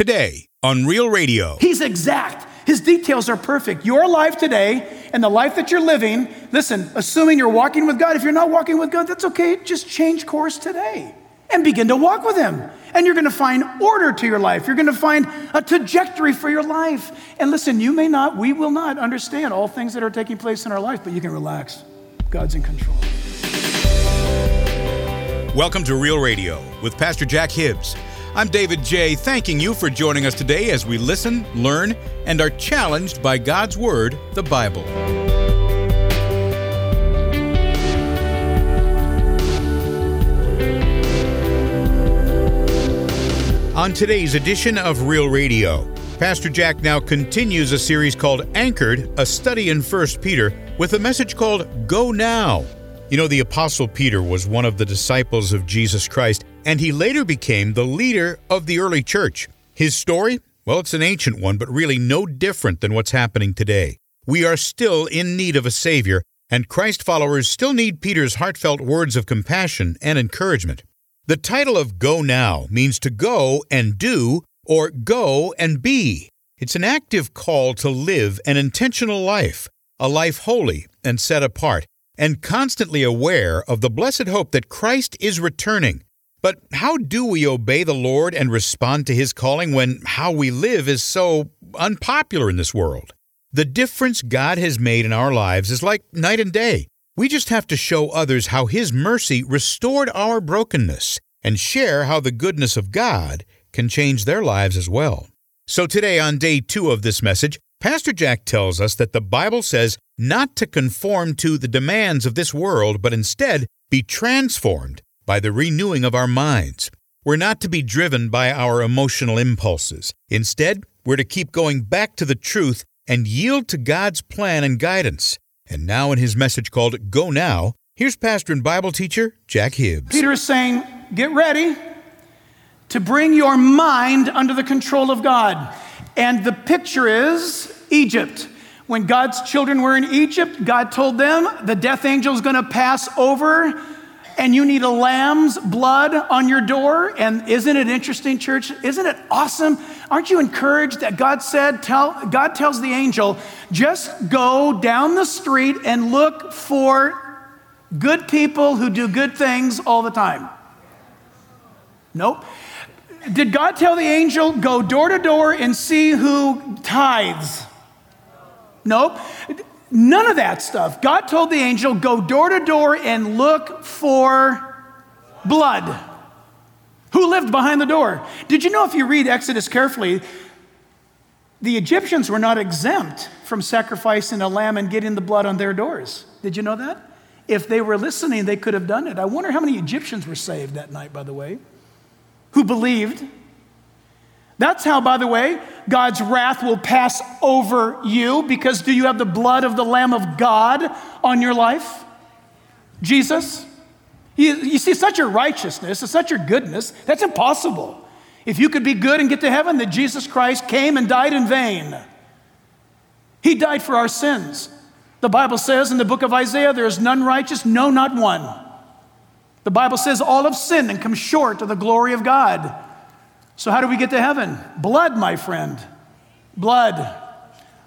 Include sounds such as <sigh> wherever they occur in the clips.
Today on Real Radio. He's exact. His details are perfect. Your life today and the life that you're living, listen, assuming you're walking with God, if you're not walking with God, that's okay. Just change course today and begin to walk with Him. And you're going to find order to your life. You're going to find a trajectory for your life. And listen, you may not, we will not understand all things that are taking place in our life, but you can relax. God's in control. Welcome to Real Radio with Pastor Jack Hibbs. I'm David J., thanking you for joining us today as we listen, learn, and are challenged by God's Word, the Bible. On today's edition of Real Radio, Pastor Jack now continues a series called Anchored, a study in 1 Peter, with a message called Go Now. You know, the Apostle Peter was one of the disciples of Jesus Christ, and he later became the leader of the early church. His story? Well, it's an ancient one, but really no different than what's happening today. We are still in need of a Savior, and Christ followers still need Peter's heartfelt words of compassion and encouragement. The title of Go Now means to go and do, or go and be. It's an active call to live an intentional life, a life holy and set apart and constantly aware of the blessed hope that Christ is returning. But how do we obey the Lord and respond to His calling when how we live is so unpopular in this world? The difference God has made in our lives is like night and day. We just have to show others how His mercy restored our brokenness and share how the goodness of God can change their lives as well. So, today, on day two of this message, Pastor Jack tells us that the Bible says not to conform to the demands of this world, but instead be transformed by the renewing of our minds. We're not to be driven by our emotional impulses. Instead, we're to keep going back to the truth and yield to God's plan and guidance. And now, in his message called Go Now, here's pastor and Bible teacher Jack Hibbs. Peter is saying, Get ready to bring your mind under the control of God. And the picture is Egypt. When God's children were in Egypt, God told them the death angel is going to pass over and you need a lamb's blood on your door. And isn't it interesting, church? Isn't it awesome? Aren't you encouraged that God said, tell, God tells the angel, just go down the street and look for good people who do good things all the time? Nope. Did God tell the angel, go door to door and see who tithes? Nope. None of that stuff. God told the angel, go door to door and look for blood. Who lived behind the door? Did you know if you read Exodus carefully, the Egyptians were not exempt from sacrificing a lamb and getting the blood on their doors? Did you know that? If they were listening, they could have done it. I wonder how many Egyptians were saved that night, by the way, who believed. That's how, by the way, God's wrath will pass over you because do you have the blood of the Lamb of God on your life? Jesus? You, you see, such a righteousness, such a goodness, that's impossible. If you could be good and get to heaven, that Jesus Christ came and died in vain. He died for our sins. The Bible says in the book of Isaiah, there is none righteous, no, not one. The Bible says all have sinned and come short of the glory of God. So, how do we get to heaven? Blood, my friend. Blood.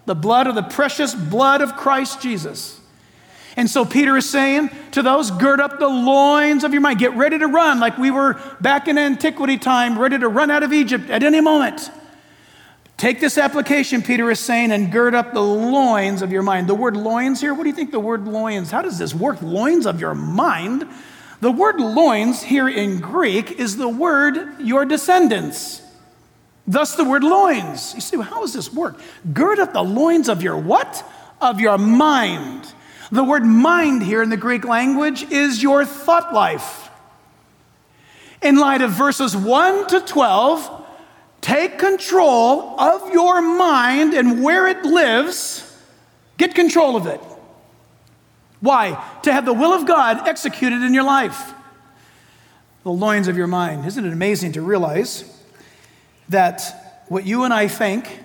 The blood of the precious blood of Christ Jesus. And so Peter is saying to those, gird up the loins of your mind. Get ready to run like we were back in antiquity time, ready to run out of Egypt at any moment. Take this application, Peter is saying, and gird up the loins of your mind. The word loins here, what do you think the word loins? How does this work? Loins of your mind? The word loins here in Greek is the word your descendants. Thus the word loins. You see, how does this work? Gird up the loins of your what? Of your mind. The word mind here in the Greek language is your thought life. In light of verses 1 to 12, take control of your mind and where it lives, get control of it. Why? To have the will of God executed in your life. The loins of your mind. Isn't it amazing to realize that what you and I think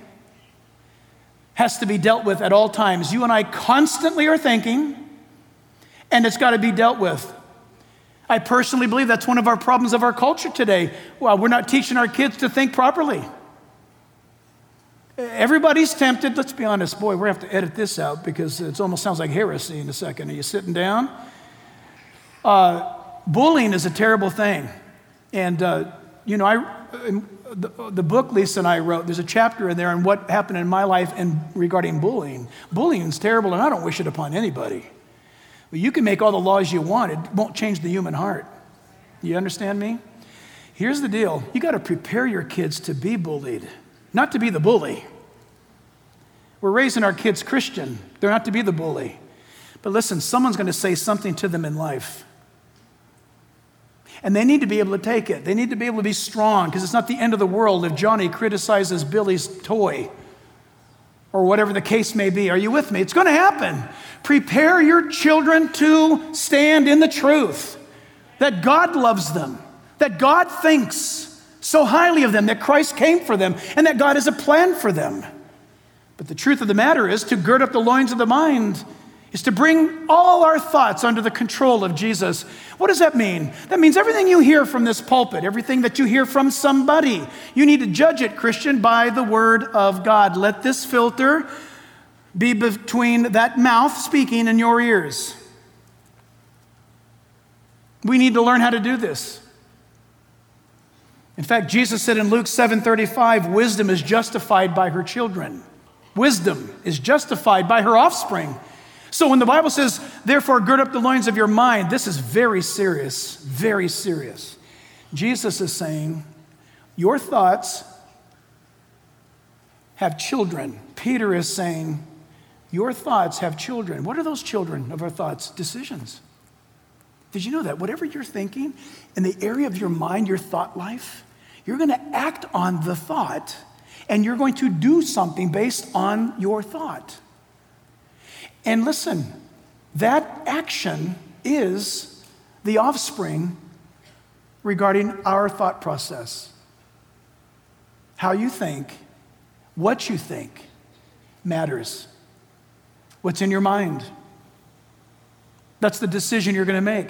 has to be dealt with at all times? You and I constantly are thinking, and it's got to be dealt with. I personally believe that's one of our problems of our culture today. Well, we're not teaching our kids to think properly. Everybody's tempted. Let's be honest. Boy, we're going to have to edit this out because it almost sounds like heresy in a second. Are you sitting down? Uh, bullying is a terrible thing. And, uh, you know, I, the, the, book Lisa and I wrote, there's a chapter in there on what happened in my life and regarding bullying. Bullying is terrible, and I don't wish it upon anybody. But you can make all the laws you want, it won't change the human heart. You understand me? Here's the deal you got to prepare your kids to be bullied, not to be the bully. We're raising our kids Christian, they're not to be the bully. But listen, someone's going to say something to them in life. And they need to be able to take it. They need to be able to be strong because it's not the end of the world if Johnny criticizes Billy's toy or whatever the case may be. Are you with me? It's going to happen. Prepare your children to stand in the truth that God loves them, that God thinks so highly of them, that Christ came for them, and that God has a plan for them. But the truth of the matter is to gird up the loins of the mind is to bring all our thoughts under the control of Jesus. What does that mean? That means everything you hear from this pulpit, everything that you hear from somebody, you need to judge it, Christian, by the Word of God. Let this filter be between that mouth speaking and your ears. We need to learn how to do this. In fact, Jesus said in Luke 7:35, wisdom is justified by her children. Wisdom is justified by her offspring. So when the Bible says, therefore, gird up the loins of your mind, this is very serious, very serious. Jesus is saying, your thoughts have children. Peter is saying, your thoughts have children. What are those children of our thoughts? Decisions. Did you know that? Whatever you're thinking, in the area of your mind, your thought life, you're going to act on the thought and you're going to do something based on your thought. And listen, that action is the offspring regarding our thought process. How you think, what you think matters. What's in your mind? That's the decision you're going to make.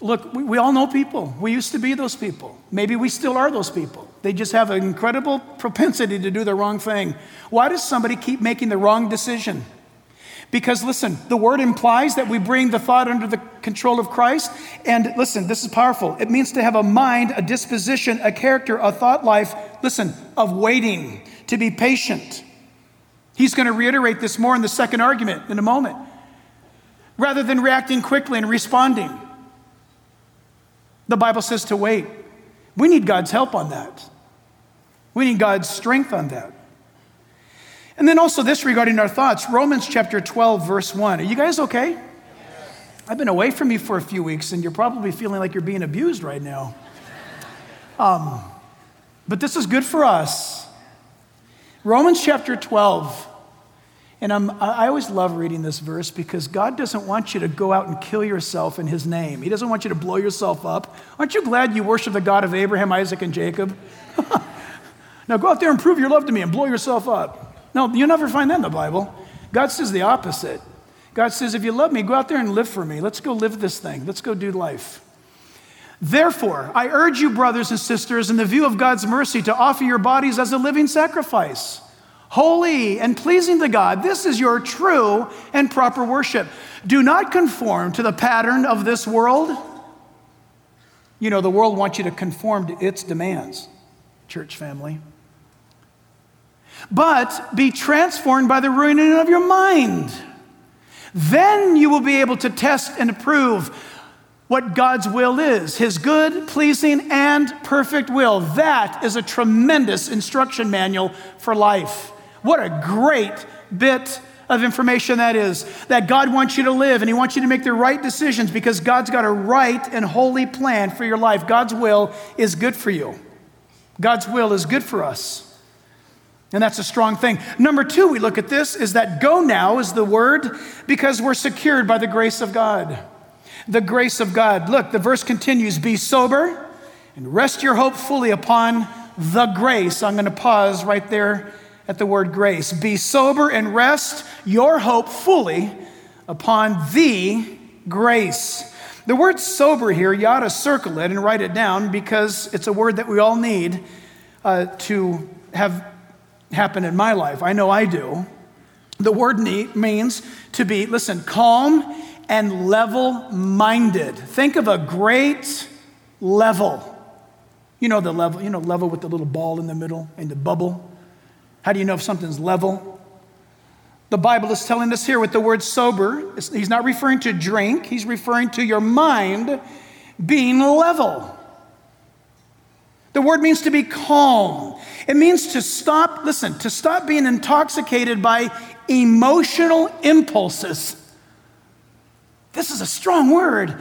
Look, we, we, all know people. We used to be those people. Maybe we still are those people. They just have an incredible propensity to do the wrong thing. Why does somebody keep making the wrong decision? Because listen, the word implies that we bring the thought under the control of Christ. And listen, this is powerful. It means to have a mind, a disposition, a character, a thought life, listen, of waiting, to be patient. He's going to reiterate this more in the second argument in a moment. Rather than reacting quickly and responding, the Bible says to wait. We need God's help on that. We need God's strength on that. And then also this regarding our thoughts Romans chapter 12, verse 1. Are you guys okay? I've been away from you for a few weeks, and you're probably feeling like you're being abused right now. Um, but this is good for us. Romans chapter 12. And I'm, I always love reading this verse because God doesn't want you to go out and kill yourself in His name. He doesn't want you to blow yourself up. Aren't you glad you worship the God of Abraham, Isaac, and Jacob? <laughs> now go out there and prove your love to me and blow yourself up. No, you'll never find that in the Bible. God says the opposite. God says, if you love me, go out there and live for me. Let's go live this thing. Let's go do life. Therefore, I urge you, brothers and sisters, in the view of God's mercy, to offer your bodies as a living sacrifice, holy and pleasing to God. This is your true and proper worship. Do not conform to the pattern of this world. You know, the world wants you to conform to its demands, church family but be transformed by the renewing of your mind. Then you will be able to test and approve what God's will is His good, pleasing, and perfect will. That is a tremendous instruction manual for life. What a great bit of information that is. That God wants you to live and He wants you to make the right decisions because God's got a right and holy plan for your life. God's will is good for you, God's will is good for us. And that's a strong thing. Number two, we look at this is that go now is the word because we're secured by the grace of God. The grace of God. Look, the verse continues be sober and rest your hope fully upon the grace. I'm going to pause right there at the word grace. Be sober and rest your hope fully upon the grace. The word sober here, you ought to circle it and write it down because it's a word that we all need uh, to have happen in my life. I know I do. The word neat means to be, listen, calm and level minded. Think of a great level. You know the level, you know, level with the little ball in the middle and the bubble. How do you know if something's level? The Bible is telling us here with the word sober, he's not referring to drink, he's referring to your mind being level. The word means to be calm. It means to stop, listen, to stop being intoxicated by emotional impulses. This is a strong word.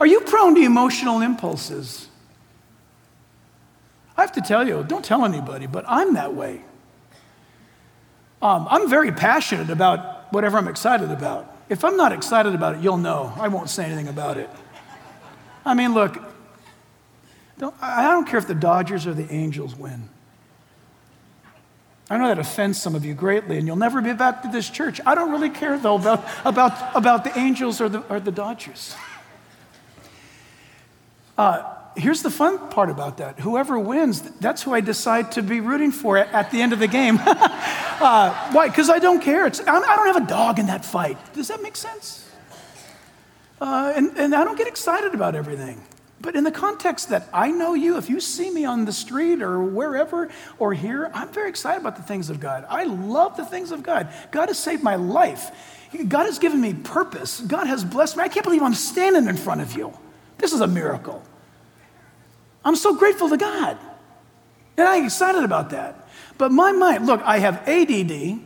Are you prone to emotional impulses? I have to tell you, don't tell anybody, but I'm that way. Um, I'm very passionate about whatever I'm excited about. If I'm not excited about it, you'll know. I won't say anything about it. I mean, look, don't, I don't care if the Dodgers or the Angels win. I know that offends some of you greatly, and you'll never be back to this church. I don't really care, though, about, about, about the Angels or the, or the Dodgers. Uh, here's the fun part about that whoever wins, that's who I decide to be rooting for at, the end of the game. <laughs> uh, why? Because I don't care. It's, I don't have a dog in that fight. Does that make sense? Uh, and, and I don't get excited about everything. But in the context that I know you, if you see me on the street or wherever or here, I'm very excited about the things of God. I love the things of God. God has saved my life. God has given me purpose. God has blessed me. I can't believe I'm standing in front of you. This is a miracle. I'm so grateful to God. And I'm excited about that. But my mind, look, I have ADD.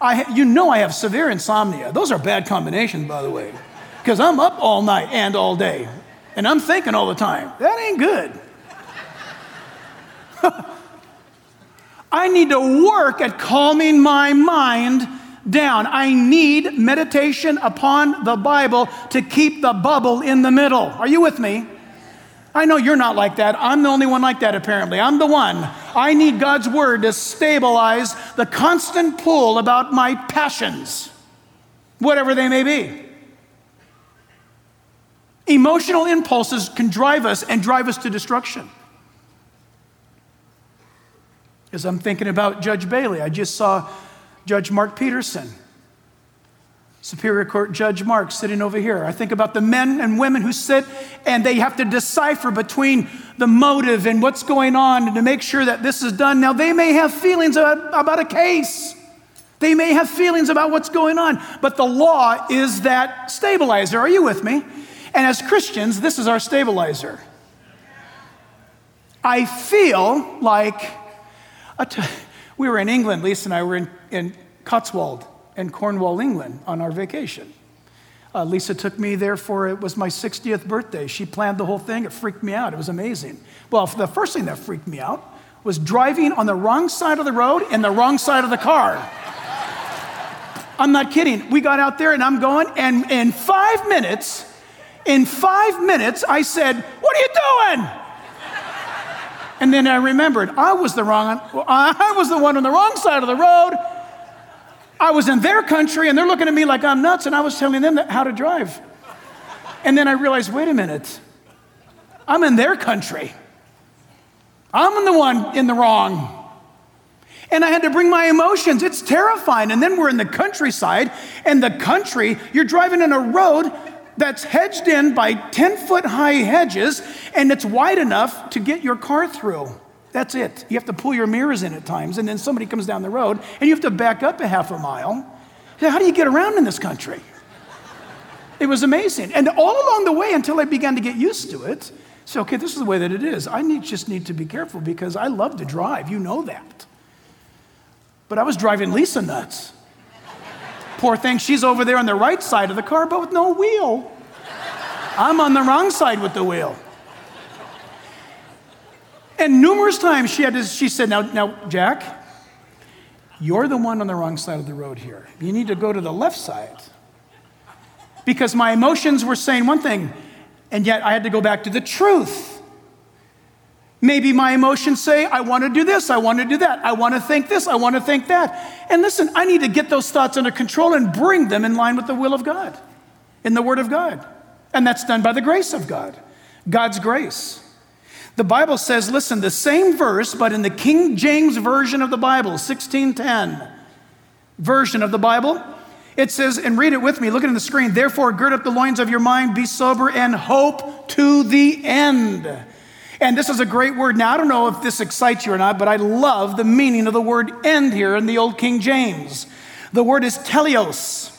I, you know I have severe insomnia. Those are bad combinations, by the way, because I'm up all night and all day. And I'm thinking all the time, that ain't good. <laughs> I need to work at calming my mind down. I need meditation upon the Bible to keep the bubble in the middle. Are you with me? I know you're not like that. I'm the only one like that, apparently. I'm the one. I need God's word to stabilize the constant pull about my passions, whatever they may be. Emotional impulses can drive us and drive us to destruction. As I'm thinking about Judge Bailey, I just saw Judge Mark Peterson, Superior Court Judge Mark, sitting over here. I think about the men and women who sit and they have to decipher between the motive and what's going on to make sure that this is done. Now, they may have feelings about, about a case. They may have feelings about what's going on, but the law is that stabilizer. Are you with me? And as Christians, this is our stabilizer. I feel like <laughs> we were in England, Lisa and I were in, in Cotswold in Cornwall, England on our vacation. Uh, Lisa took me there for it was my 60th birthday. She planned the whole thing. It freaked me out. It was amazing. Well, the first thing that freaked me out was driving on the wrong side of the road in the wrong side of the car. I'm not kidding. We got out there and I'm going, and in five minutes, in five minutes, I said, What are you doing? And then I remembered I was the wrong, I was the one on the wrong side of the road. I was in their country and they're looking at me like I'm nuts, and I was telling them how to drive. And then I realized, wait a minute, I'm in their country. I'm the one in the wrong. And I had to bring my emotions. It's terrifying. And then we're in the countryside, and the country, you're driving in a road that's hedged in by 10 foot high hedges and it's wide enough to get your car through. That's it. You have to pull your mirrors in at times, and then somebody comes down the road and you have to back up a half a mile. How do you get around in this country? It was amazing. And all along the way, until I began to get used to it, so okay, this is the way that it is. I need, just need to be careful because I love to drive. You know that. But I was driving Lisa nuts. Poor thing, she's over there on the right side of the car, but with no wheel. I'm on the wrong side with the wheel. And numerous times she had to, she said, now, now, Jack, you're the one on the wrong side of the road here. You need to go to the left side. Because my emotions were saying one thing, and yet I had to go back to the truth. Maybe my emotions say, I want to do this, I want to do that, I want to think this, I want to think that. And listen, I need to get those thoughts under control and bring them in line with the will of God, in the Word of God. And that's done by the grace of God, God's grace. The Bible says, listen, the same verse, but in the King James Version of the Bible, 1610 version of the Bible, it says, and read it with me, look at the screen. Therefore, gird up the loins of your mind, be sober, and hope to the end. And this is a great word. Now, I don't know if this excites you or not, but I love the meaning of the word end here in the Old King James. The word is teleos.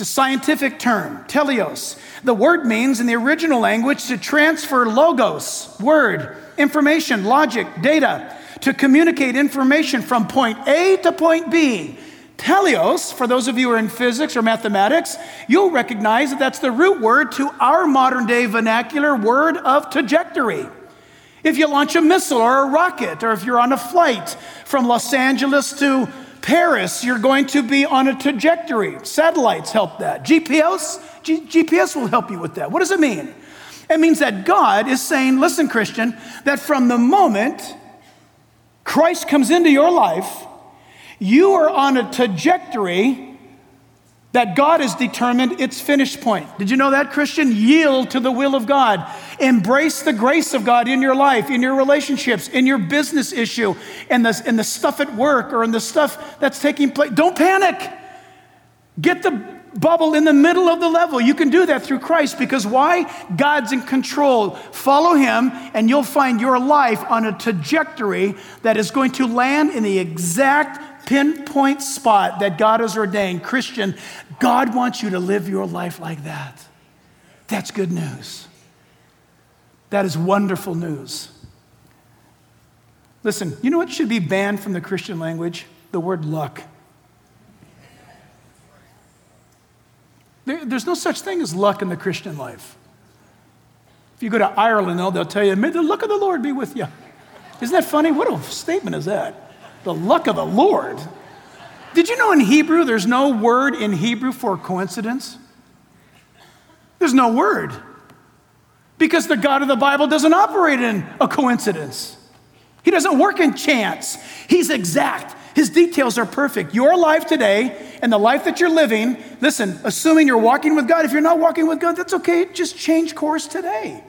It's a scientific term, teleos. The word means in the original language to transfer logos, word, information, logic, data, to communicate information from point A to point B. Teleos, for those of you who are in physics or mathematics, you'll recognize that that's the root word to our modern day vernacular word of trajectory. If you launch a missile or a rocket, or if you're on a flight from Los Angeles to Paris, you're going to be on a trajectory. Satellites help that. GPS, G- GPS will help you with that. What does it mean? It means that God is saying, listen, Christian, that from the moment Christ comes into your life, you are on a trajectory that God has determined its finish point. Did you know that, Christian? Yield to the will of God. Embrace the grace of God in your life, in your relationships, in your business issue, in the, in the stuff at work or in the stuff that's taking place. Don't panic. Get the bubble in the middle of the level. You can do that through Christ because why? God's in control. Follow Him, and you'll find your life on a trajectory that is going to land in the exact pinpoint spot that God has ordained. Christian, God wants you to live your life like that. That's good news. That is wonderful news. Listen, you know what should be banned from the Christian language? The word luck. There, there's no such thing as luck in the Christian life. If you go to Ireland, they'll, they'll tell you, May the luck of the Lord be with you. Isn't that funny? What a statement is that? The luck of the Lord. Did you know in Hebrew there's no word in Hebrew for coincidence? There's no word. Because the God of the Bible doesn't operate in a coincidence. He doesn't work in chance. He's exact. His details are perfect. Your life today and the life that you're living, listen, assuming you're walking with God, if you're not walking with God, that's okay. Just change course today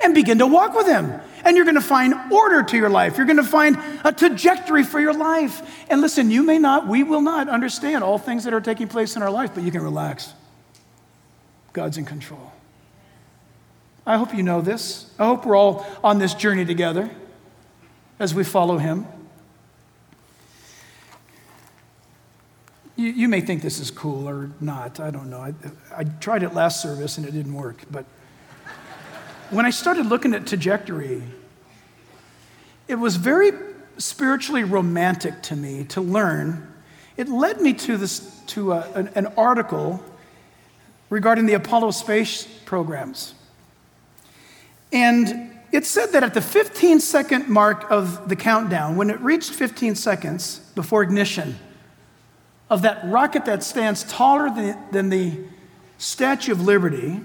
and begin to walk with Him. And you're going to find order to your life. You're going to find a trajectory for your life. And listen, you may not, we will not understand all things that are taking place in our life, but you can relax. God's in control. I hope you know this. I hope we're all on this journey together as we follow Him. You, you may think this is cool or not. I don't know. I, I tried it last service and it didn't work, but when I started looking at trajectory, it was very spiritually romantic to me to learn. It led me to, this, to a, an, an article regarding the Apollo space programs. And it said that at the 15 second mark of the countdown, when it reached 15 seconds before ignition of that rocket that stands taller than, than the Statue of Liberty,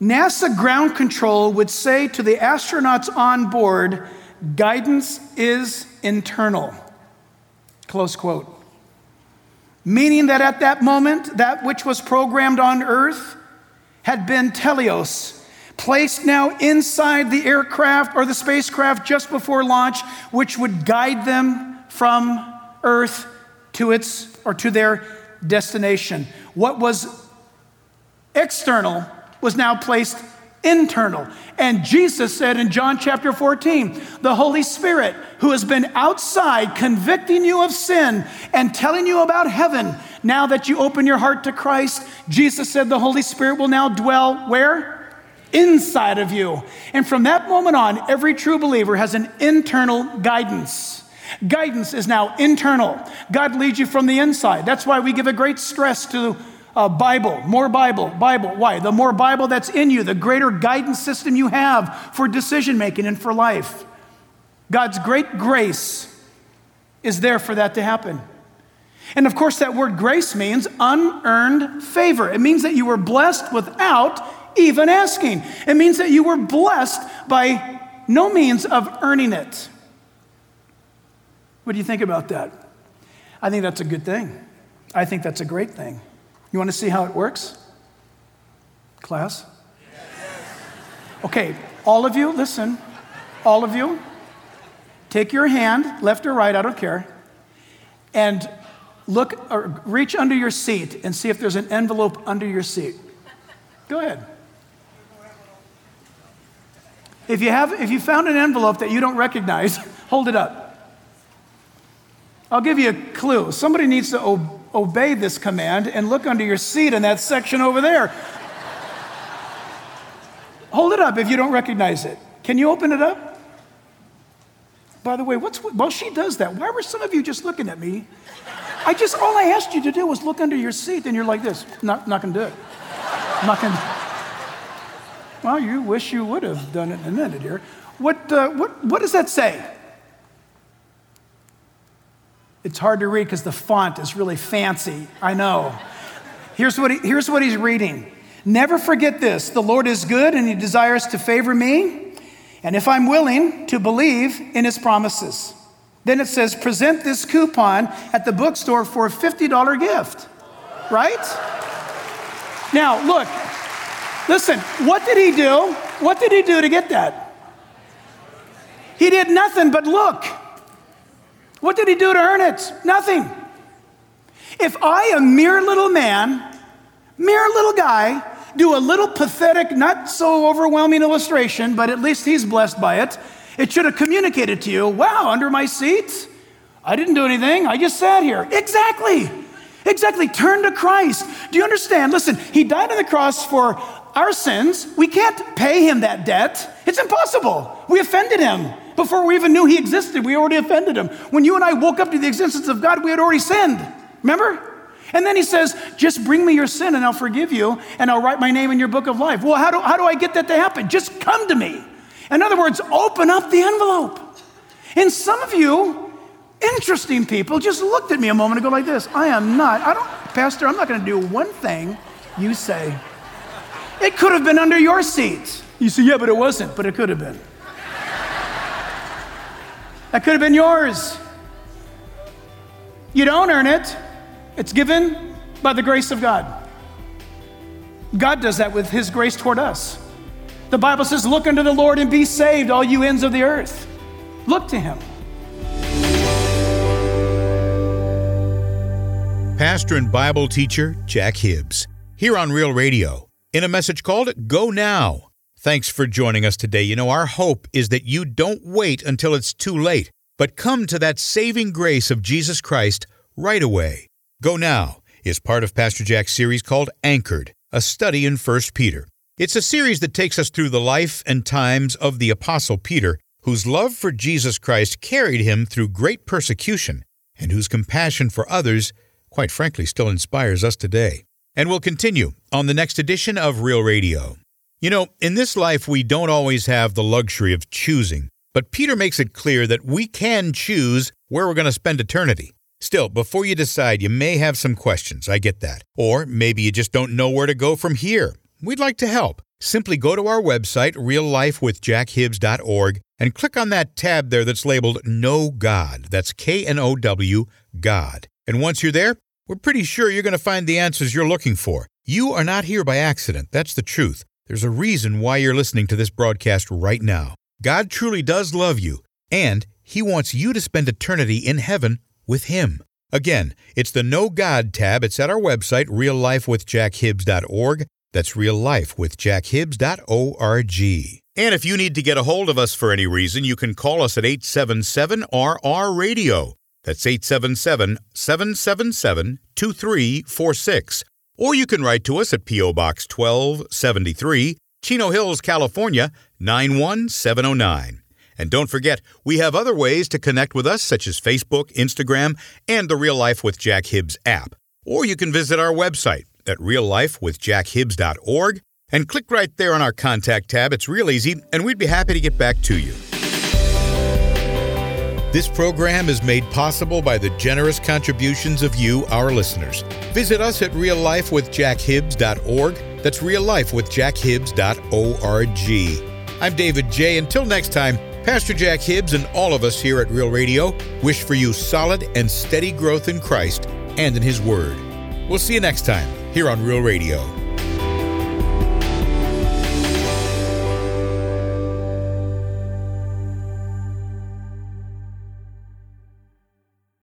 NASA ground control would say to the astronauts on board, guidance is internal. Close quote. Meaning that at that moment, that which was programmed on Earth had been teleos, placed now inside the aircraft or the spacecraft just before launch, which would guide them from Earth to its or to their destination. What was external was now placed internal. And Jesus said in John chapter 14, the Holy Spirit, who has been outside convicting you of sin and telling you about heaven, now that you open your heart to Christ, Jesus said the Holy Spirit will now dwell where? Inside of you. And from that moment on, every true believer has an internal guidance. Guidance is now internal. God leads you from the inside. That's why we give a great stress to uh, Bible, more Bible, Bible. Why? The more Bible that's in you, the greater guidance system you have for decision making and for life. God's great grace is there for that to happen. And of course, that word grace means unearned favor. It means that you were blessed without even asking. It means that you were blessed by no means of earning it. What do you think about that? I think that's a good thing. I think that's a great thing. You want to see how it works? Class? Okay, all of you, listen. all of you, take your hand, left or right, I don't care, and look or reach under your seat and see if there's an envelope under your seat. Go ahead. If you have if you found an envelope that you don't recognize, <laughs> hold it up. I'll give you a clue. Somebody needs to o- obey this command and look under your seat in that section over there. hold it up if you don't recognize it. Can you open it up? By the way, what's while she does that, why were some of you just looking at me? I just all I asked you to do was look under your seat, and you're like this. Not, not gonna do it. not gonna. Well, you wish you would have done it in a minute here. What, uh, what, what does that say? It's hard to read because the font is really fancy. I know. Here's what, he, here's what he's reading. Never forget this the Lord is good and he desires to favor me. And if I'm willing to believe in his promises, then it says present this coupon at the bookstore for a $50 gift. Right? Now, look, listen, what did he do? What did he do to get that? He did nothing but look. What did he do to earn it? Nothing. If I, a mere little man, mere little guy, do a little pathetic, not so overwhelming illustration, but at least he's blessed by it, it should have communicated to you wow, under my seat, I didn't do anything, I just sat here. Exactly. Exactly. Turn to Christ. Do you understand? Listen, he died on the cross for our sins. We can't pay him that debt. It's impossible. We offended him. Before we even knew he existed, we already offended him. When you and I woke up to the existence of God, we had already sinned. Remember? And then he says, Just bring me your sin and I'll forgive you and I'll write my name in your book of life. Well, how do, how do I get that to happen? Just come to me. In other words, open up the envelope. And some of you, interesting people, just looked at me a moment ago like this I am not, I don't, Pastor, I'm not going to do one thing you say. It could have been under your seat. You say, Yeah, but it wasn't, but it could have been. That could have been yours. You don't earn it, it's given by the grace of God. God does that with His grace toward us. The Bible says, Look unto the Lord and be saved, all you ends of the earth. Look to Him. Pastor and Bible teacher Jack Hibbs, here on Real Radio, in a message called Go Now. Thanks for joining us today. You know, our hope is that you don't wait until it's too late, but come to that saving grace of Jesus Christ right away. Go Now is part of Pastor Jack's series called Anchored, a study in 1 Peter. It's a series that takes us through the life and times of the Apostle Peter, whose love for Jesus Christ carried him through great persecution, and whose compassion for others, quite frankly, still inspires us today. And we'll continue on the next edition of Real Radio. You know, in this life, we don't always have the luxury of choosing, but Peter makes it clear that we can choose where we're going to spend eternity. Still, before you decide, you may have some questions. I get that. Or maybe you just don't know where to go from here. We'd like to help. Simply go to our website, reallifewithjackhibbs.org, and click on that tab there that's labeled Know God. That's K N O W, God. And once you're there, we're pretty sure you're going to find the answers you're looking for. You are not here by accident. That's the truth. There's a reason why you're listening to this broadcast right now. God truly does love you, and He wants you to spend eternity in heaven with Him. Again, it's the Know God tab. It's at our website, reallifewithjackhibbs.org. That's reallifewithjackhibbs.org. And if you need to get a hold of us for any reason, you can call us at 877 RR Radio. That's 877 777 2346 or you can write to us at P.O. Box 1273, Chino Hills, California 91709. And don't forget, we have other ways to connect with us, such as Facebook, Instagram, and the Real Life with Jack Hibbs app. Or you can visit our website at reallifewithjackhibbs.org and click right there on our contact tab. It's real easy, and we'd be happy to get back to you. This program is made possible by the generous contributions of you, our listeners. Visit us at reallifewithjackhibbs.org. That's reallifewithjackhibbs.org. I'm David J. Until next time, Pastor Jack Hibbs and all of us here at Real Radio wish for you solid and steady growth in Christ and in His Word. We'll see you next time here on Real Radio.